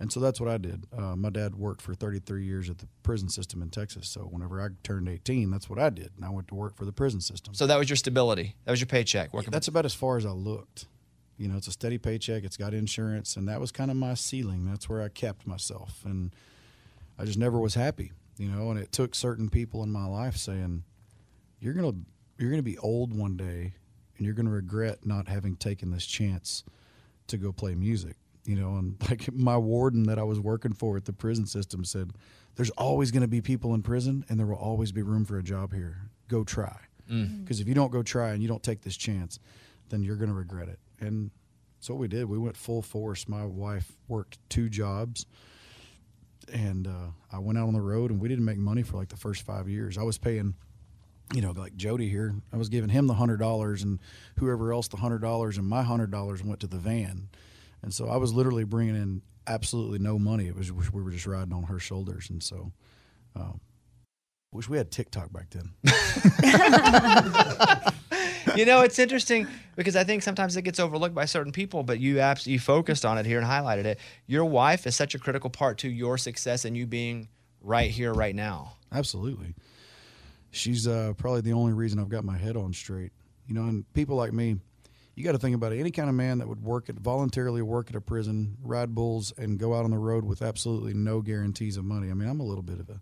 And so that's what I did. Uh, my dad worked for 33 years at the prison system in Texas. So whenever I turned 18, that's what I did. And I went to work for the prison system. So that was your stability. That was your paycheck. Working. That's about as far as I looked. You know, it's a steady paycheck. It's got insurance, and that was kind of my ceiling. That's where I kept myself, and I just never was happy. You know, and it took certain people in my life saying, "You're gonna, you're gonna be old one day, and you're gonna regret not having taken this chance to go play music." you know, and like my warden that I was working for at the prison system said, "There's always going to be people in prison, and there will always be room for a job here. Go try, Mm. because if you don't go try and you don't take this chance, then you're going to regret it." And so we did. We went full force. My wife worked two jobs, and uh, I went out on the road, and we didn't make money for like the first five years. I was paying you know, like Jody here, I was giving him the hundred dollars, and whoever else the hundred dollars, and my hundred dollars went to the van, and so I was literally bringing in absolutely no money. It was we were just riding on her shoulders, and so. Um, wish we had TikTok back then. you know, it's interesting because I think sometimes it gets overlooked by certain people, but you abs- you focused on it here and highlighted it. Your wife is such a critical part to your success and you being right here, right now. Absolutely. She's uh, probably the only reason I've got my head on straight. You know, and people like me, you got to think about it. Any kind of man that would work at voluntarily work at a prison, ride bulls, and go out on the road with absolutely no guarantees of money. I mean, I'm a little bit of a,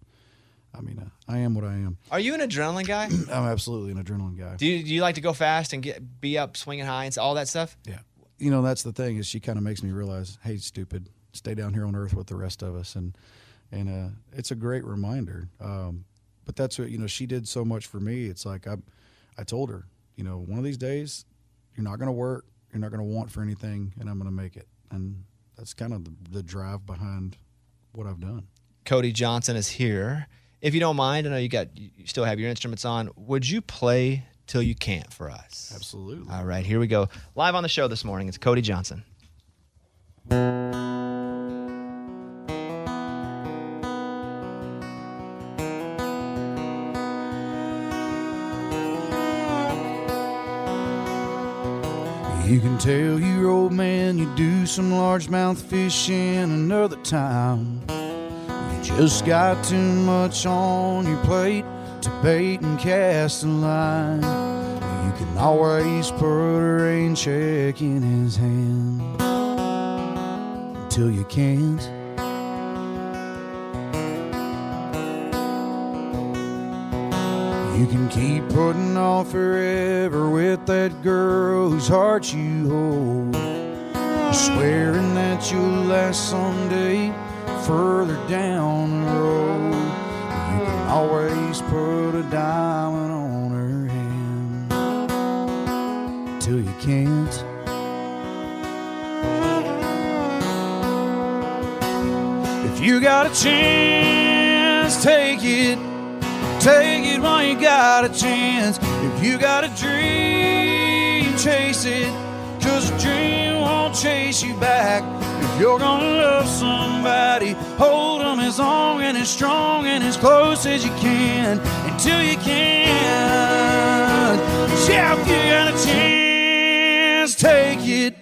I mean, uh, I am what I am. Are you an adrenaline guy? I'm absolutely an adrenaline guy. Do you, do you like to go fast and get be up swinging high and all that stuff? Yeah. You know, that's the thing is she kind of makes me realize, hey, stupid, stay down here on earth with the rest of us, and and uh, it's a great reminder. Um, but that's what you know. She did so much for me. It's like I, I told her, you know, one of these days, you're not going to work, you're not going to want for anything, and I'm going to make it. And that's kind of the, the drive behind what I've done. Cody Johnson is here. If you don't mind, I know you got you still have your instruments on. Would you play till you can't for us? Absolutely. All right, here we go. Live on the show this morning. It's Cody Johnson. You can tell your old man you do some largemouth fishing another time. Just got too much on your plate to bait and cast a line. You can always put a rain check in his hand until you can't. You can keep putting off forever with that girl whose heart you hold. Swearing that you'll last someday further down the road. You can always put a diamond on her hand till you can't. If you got a chance, take it. Take it while you got a chance. If you got a dream, chase it. Cause a dream won't chase you back. You're gonna love somebody, hold them as long and as strong and as close as you can until you can. Yeah, if you got a chance, take it.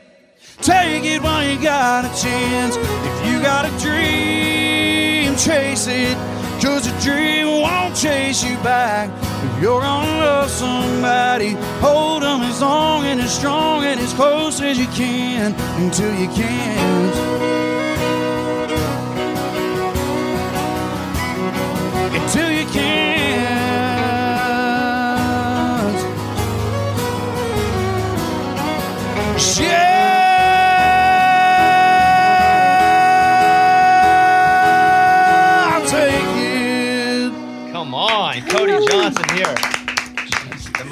Take it while you got a chance. If you got a dream, chase it. Cause a dream won't chase you back. You're gonna love somebody, hold them as long and as strong and as close as you can until you can't. Until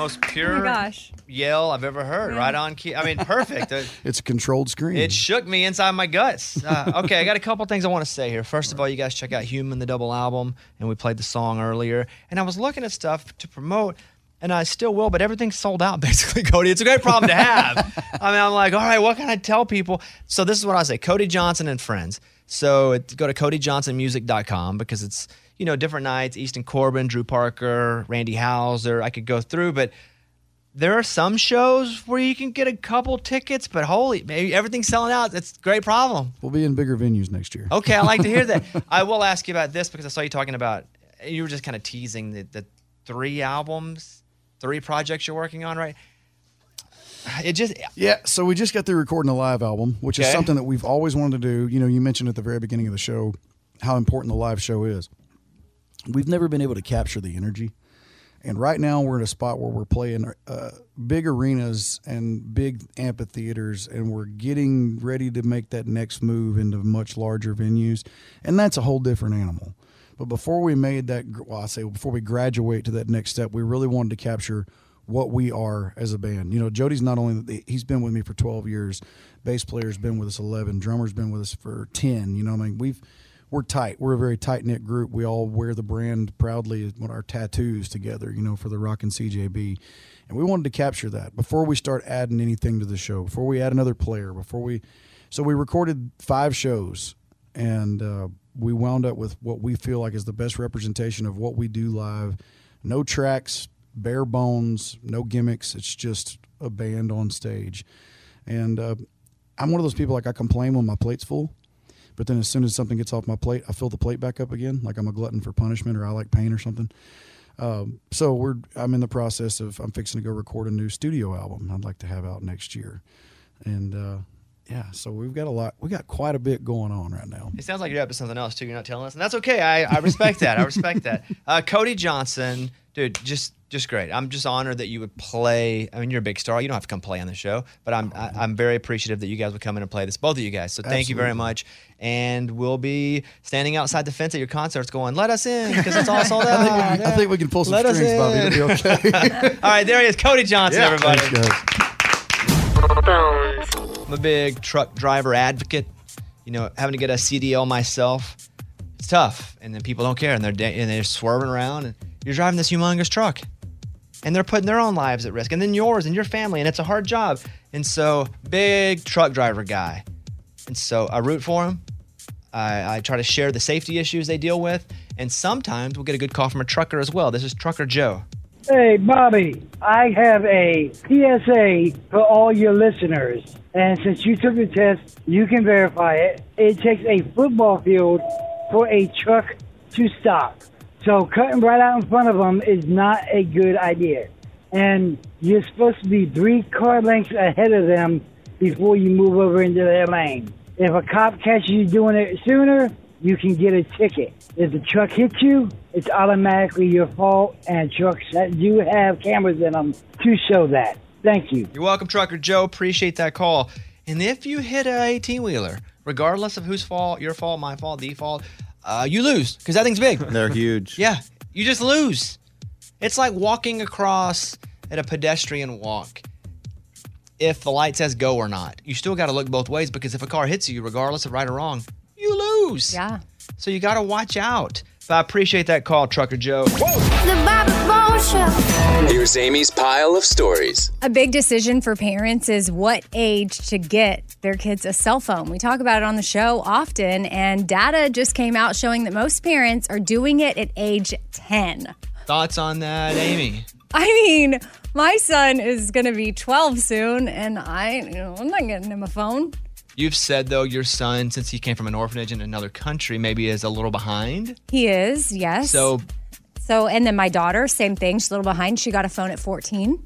most pure gosh. yell I've ever heard. Right on key. I mean, perfect. Uh, It's a controlled screen. It shook me inside my guts. Uh, okay, I got a couple things I want to say here. First of all, you guys check out Human, the double album, and we played the song earlier. And I was looking at stuff to promote, and I still will, but everything's sold out basically, Cody. It's a great problem to have. I mean, I'm like, all right, what can I tell people? So this is what I say Cody Johnson and Friends. So it, go to CodyJohnsonMusic.com because it's, you know, different nights Easton Corbin, Drew Parker, Randy Houser. I could go through, but there are some shows where you can get a couple tickets, but holy, maybe everything's selling out. It's a great problem. We'll be in bigger venues next year. Okay, I like to hear that. I will ask you about this because I saw you talking about, you were just kind of teasing the, the three albums, three projects you're working on, right? It just, Yeah, so we just got through recording a live album, which is something that we've always wanted to do. You know, you mentioned at the very beginning of the show how important the live show is. We've never been able to capture the energy. And right now we're in a spot where we're playing uh, big arenas and big amphitheaters, and we're getting ready to make that next move into much larger venues, and that's a whole different animal. But before we made that, well, I say before we graduate to that next step, we really wanted to capture what we are as a band. You know, Jody's not only he's been with me for 12 years, bass player's been with us 11, drummer's been with us for 10. You know, I mean, we've we're tight. We're a very tight knit group. We all wear the brand proudly with our tattoos together. You know, for the Rock and CJB, and we wanted to capture that before we start adding anything to the show. Before we add another player. Before we, so we recorded five shows, and uh, we wound up with what we feel like is the best representation of what we do live. No tracks, bare bones, no gimmicks. It's just a band on stage. And uh, I'm one of those people like I complain when my plate's full, but then as soon as something gets off my plate, I fill the plate back up again, like I'm a glutton for punishment or I like pain or something. Um, so we're I'm in the process of I'm fixing to go record a new studio album. I'd like to have out next year, and uh, yeah, so we've got a lot. We got quite a bit going on right now. It sounds like you're up to something else too. You're not telling us, and that's okay. I, I respect that. I respect that. Uh, Cody Johnson, dude, just just great. I'm just honored that you would play. I mean, you're a big star. You don't have to come play on the show, but I'm I, I'm very appreciative that you guys would come in and play this. Both of you guys. So thank you very much. And we'll be standing outside the fence at your concerts, going, "Let us in," because it's all sold out. I think we can- I think we can pull some Let strings, Bobby. It'll be okay. all right, there he is, Cody Johnson, Yeah. everybody. I'm a big truck driver advocate. You know, having to get a CDL myself, it's tough. And then people don't care, and they're and they're swerving around, and you're driving this humongous truck, and they're putting their own lives at risk, and then yours and your family, and it's a hard job. And so, big truck driver guy, and so I root for him. I, I try to share the safety issues they deal with, and sometimes we'll get a good call from a trucker as well. This is Trucker Joe. Hey, Bobby, I have a PSA for all your listeners. And since you took the test, you can verify it. It takes a football field for a truck to stop. So cutting right out in front of them is not a good idea. And you're supposed to be three car lengths ahead of them before you move over into their lane. If a cop catches you doing it sooner, you can get a ticket. If the truck hits you, it's automatically your fault, and trucks that do have cameras in them to show that. Thank you. You're welcome, Trucker Joe. Appreciate that call. And if you hit a 18 wheeler, regardless of whose fault, your fault, my fault, the fault, uh, you lose because that thing's big. They're huge. Yeah, you just lose. It's like walking across at a pedestrian walk. If the light says go or not, you still got to look both ways because if a car hits you, regardless of right or wrong, you lose. Yeah. So you got to watch out. But I appreciate that call, Trucker Joe. Here's Amy's pile of stories. A big decision for parents is what age to get their kids a cell phone. We talk about it on the show often, and data just came out showing that most parents are doing it at age 10. Thoughts on that, Amy? I mean, my son is going to be 12 soon, and I, you know, I'm not getting him a phone. You've said though your son, since he came from an orphanage in another country, maybe is a little behind. He is, yes. So, So, and then my daughter, same thing. She's a little behind. She got a phone at 14.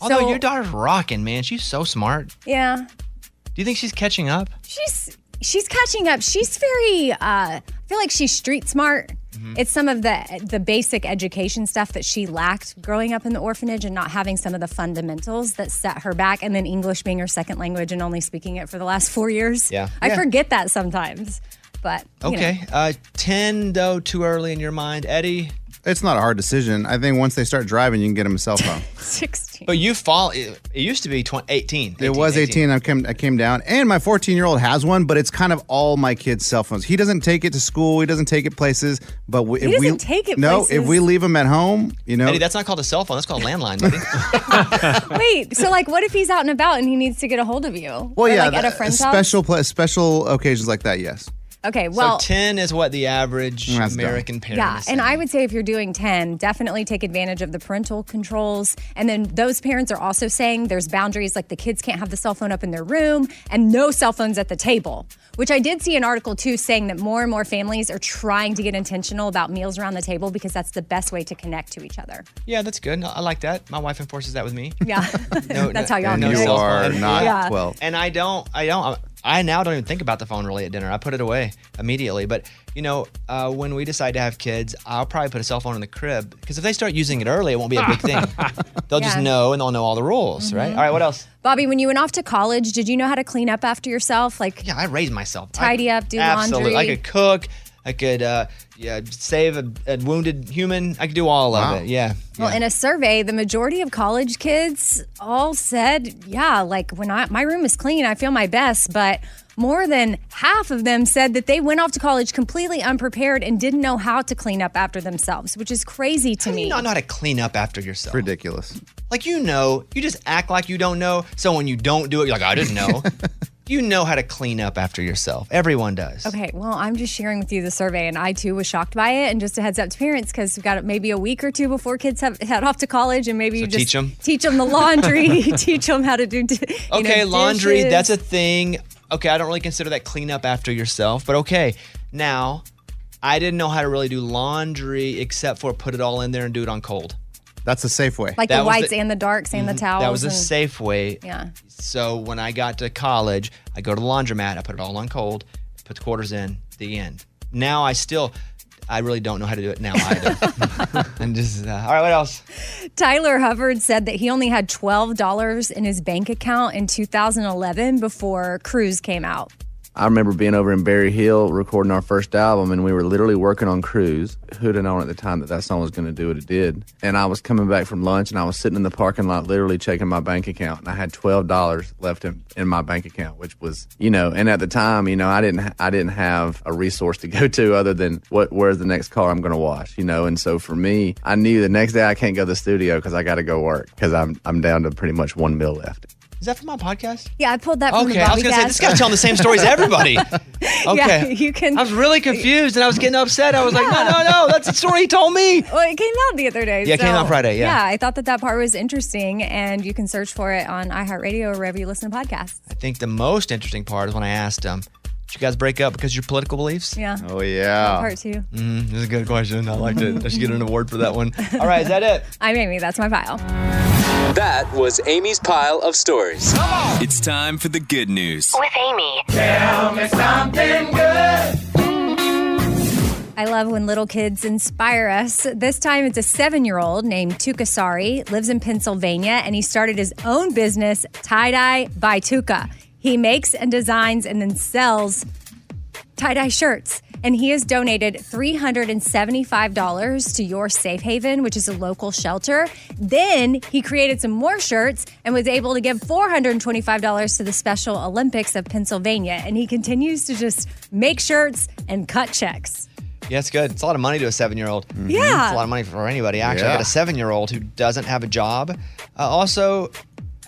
although So- your daughter's rocking, man, she's so smart. Yeah. Do you think she's catching up? She's she's catching up. She's very uh I feel like she's street smart. Mm-hmm. It's some of the the basic education stuff that she lacked growing up in the orphanage and not having some of the fundamentals that set her back and then English being her second language and only speaking it for the last 4 years. Yeah. I Yeah. forget that sometimes. But you know. Okay, uh, ten though too early in your mind, Eddie. It's not a hard decision. I think once they start driving, you can get them a cell phone. 16. But you fall. It, it used to be 20, 18. It was 18. I came, I came down, and my 14 year old has one, but it's kind of all my kids' cell phones. He doesn't take it to school. He doesn't take it places. But we, He if we doesn't take it no, if we leave him at home, you know, Eddie, that's not called a cell phone. That's called a landline, buddy. Wait, so like what if he's out and about and he needs to get a hold of you? well, Or, yeah, like at a that- friend's house? special pla special occasions like that. Yes. Okay, well so ten is what the average That's. American parent. Yeah, is and. I would say if you're doing 10, definitely take advantage of the parental controls. And then those parents are also saying there's boundaries like the kids can't have the cell phone up in their room and no cell phones at the table. Which I did see an article too saying that more and more families are trying to get intentional about meals around the table because that's the best way to connect to each other. Yeah, that's good. I like that. My wife enforces that with me. Yeah. No, That's no- how y'all And do you it. are not Yeah. 12. And I don't. I don't. I now don't even think about the phone really at dinner. I put it away immediately. But you know, uh, when we decide to have kids, I'll probably put a cell phone in the crib because if they start using it early, it won't be a big thing. they'll just know and they'll know all the rules, right? Mhm. All right, what else? Bobby, when you went off to college, did you know how to clean up after yourself? Like, yeah, I raised myself. Tidy up, do Absolutely, laundry. I could cook. I could uh, yeah save a, a wounded human. I could do all Wow. of it. Yeah. Well, in a survey, the majority of college kids all said, "Yeah, like when I my room is clean, I feel my best." But more than half of them said that they went off to college completely unprepared and didn't know how to clean up after themselves, which is crazy to How do me. you not know how to clean up after yourself? Ridiculous. Like you know, you just act like you don't know. So when you don't do it, you're like, I didn't know. you know how to clean up after yourself. Everyone does. Okay, well, I'm just sharing with you the survey, and I too was shocked by it. And just a heads up to parents, because we've got maybe a week or two before kids have head off to college, and maybe So you just teach 'em? teach them the laundry, teach them how to do. Okay, know, laundry, dishes. that's a thing. Okay, I don't really consider that clean up after yourself, but okay. Now, I didn't know how to really do laundry except for put it all in there and do it on cold. That's a safe way. like That the was whites and the darks and the towels. That was a safe way. Yeah. So when I got to college, I go to the laundromat, I put it all on cold, put the quarters in, the end. Now I still, I really don't know how to do it now either. and just, uh, all right, what else? Tyler Hubbard said that he only had twelve dollars in his bank account in 2011 before Cruise came out. I remember being over in Berry Hill recording our first album, and we were literally working on Cruise. Who'd have known at the time that that song was going to do what it did? And I was coming back from lunch, and I was sitting in the parking lot, literally checking my bank account, and I had twelve dollars left in, in my bank account, which was, you know, and at the time, you know, I didn't, I didn't have a resource to go to other than what, where's the next car I'm going to wash, you know. And so for me, I knew the next day I can't go to the studio because I got to go work because I'm, I'm down to pretty much one meal left. Is that from my podcast? Yeah, I pulled that from Okay, the podcast. Okay, I was going to say, this guy's telling the same stories as everybody. Okay. Yeah, you can. I was really confused and I was getting upset. I was like, no, no, no, that's the story he told me. Well, it came out the other day. Yeah, it came out Friday, yeah. yeah, I thought that that part was interesting, and you can search for it on iHeartRadio or wherever you listen to podcasts. I think the most interesting part is when I asked him, did you guys break up because of your political beliefs? Yeah. Oh yeah. part two. Mm, that's a good question. I liked it. I should get an award for that one. All right, is that it? I'm Amy. That's my pile. That was Amy's pile of stories. It's time for the good news. With Amy. Tell me something good. I love when little kids inspire us. This time it's a seven year old named Tuka Sari, lives in Pennsylvania, and he started his own business, Tie Dye by Tuka. He makes and designs and then sells tie dye shirts. And he has donated $375 to Your Safe Haven, which is a local shelter. Then he created some more shirts and was able to give $425 to the Special Olympics of Pennsylvania. And he continues to just make shirts and cut checks. Yeah, it's good. It's a lot of money to a seven year old. Yeah. It's a lot of money for anybody, actually. I Yeah. got a seven year old who doesn't have a job. Uh, also,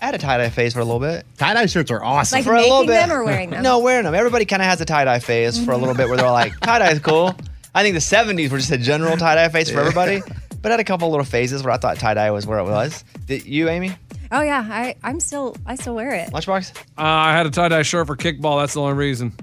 I had a tie dye phase for a little bit. Tie dye shirts are awesome. Like for a little bit. them or wearing them? No, wearing them. Everybody kind of has a tie dye phase for a little bit where they're like, tie dye is cool. I think the 70s were just a general tie dye phase for everybody. But I had a couple little phases where I thought tie dye was where it was. Did you, Amy? Oh yeah, I, I'm still I still wear it. Lunchbox? Uh, I had a tie dye shirt for kickball. That's the only reason.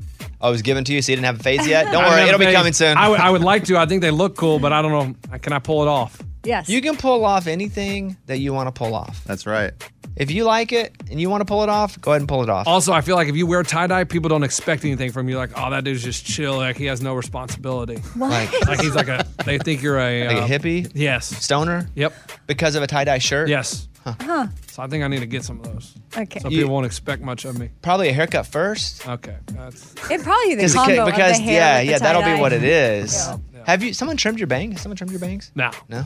Oh, it was given to you, so you didn't have a phase yet? Don't I worry, have it'll be faith. coming soon. I would- I would like to. I think they look cool, but I don't know. Can I pull it off? Yes. You can pull off anything that you want to pull off. That's right. If you like it and you want to pull it off, go ahead and pull it off. Also, I feel like if you wear tie dye, people don't expect anything from you. Like, oh, that dude's just chill. Like he has no responsibility. What? Like, Like he's like a. They think you're a like a uh, hippie? Yes. Stoner? Yep. Because of a tie dye shirt? Yes. Huh. So I think I need to get some of those. Okay. So You- people won't expect much of me. Probably a haircut first. Okay. That's It probably be the Because, combo because of the hair yeah, with the yeah, that'll be what it is. Yeah. Have you? Someone trimmed your bangs? Someone trimmed your bangs? no. No.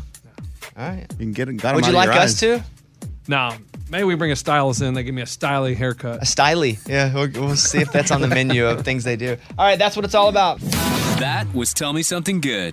All right. You can get it. Got 'em Would out you of like your us to? No. Maybe we bring a stylist in. They give me a styly haircut. A styly. Yeah, we'll, we'll see if that's on the menu of things they do. All right, that's what it's all about. That was Tell Me Something Good.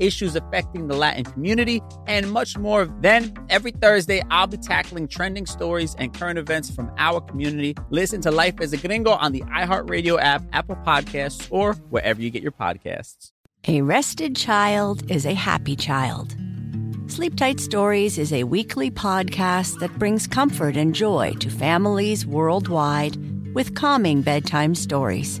issues affecting the Latin community, and much more. Then, every Thursday, I'll be tackling trending stories and current events from our community. Listen to Life as a Gringo on the iHeartRadio app, Apple Podcasts, or wherever you get your podcasts. A rested child is a happy child. Sleep Tight Stories is a weekly podcast that brings comfort and joy to families worldwide with calming bedtime stories.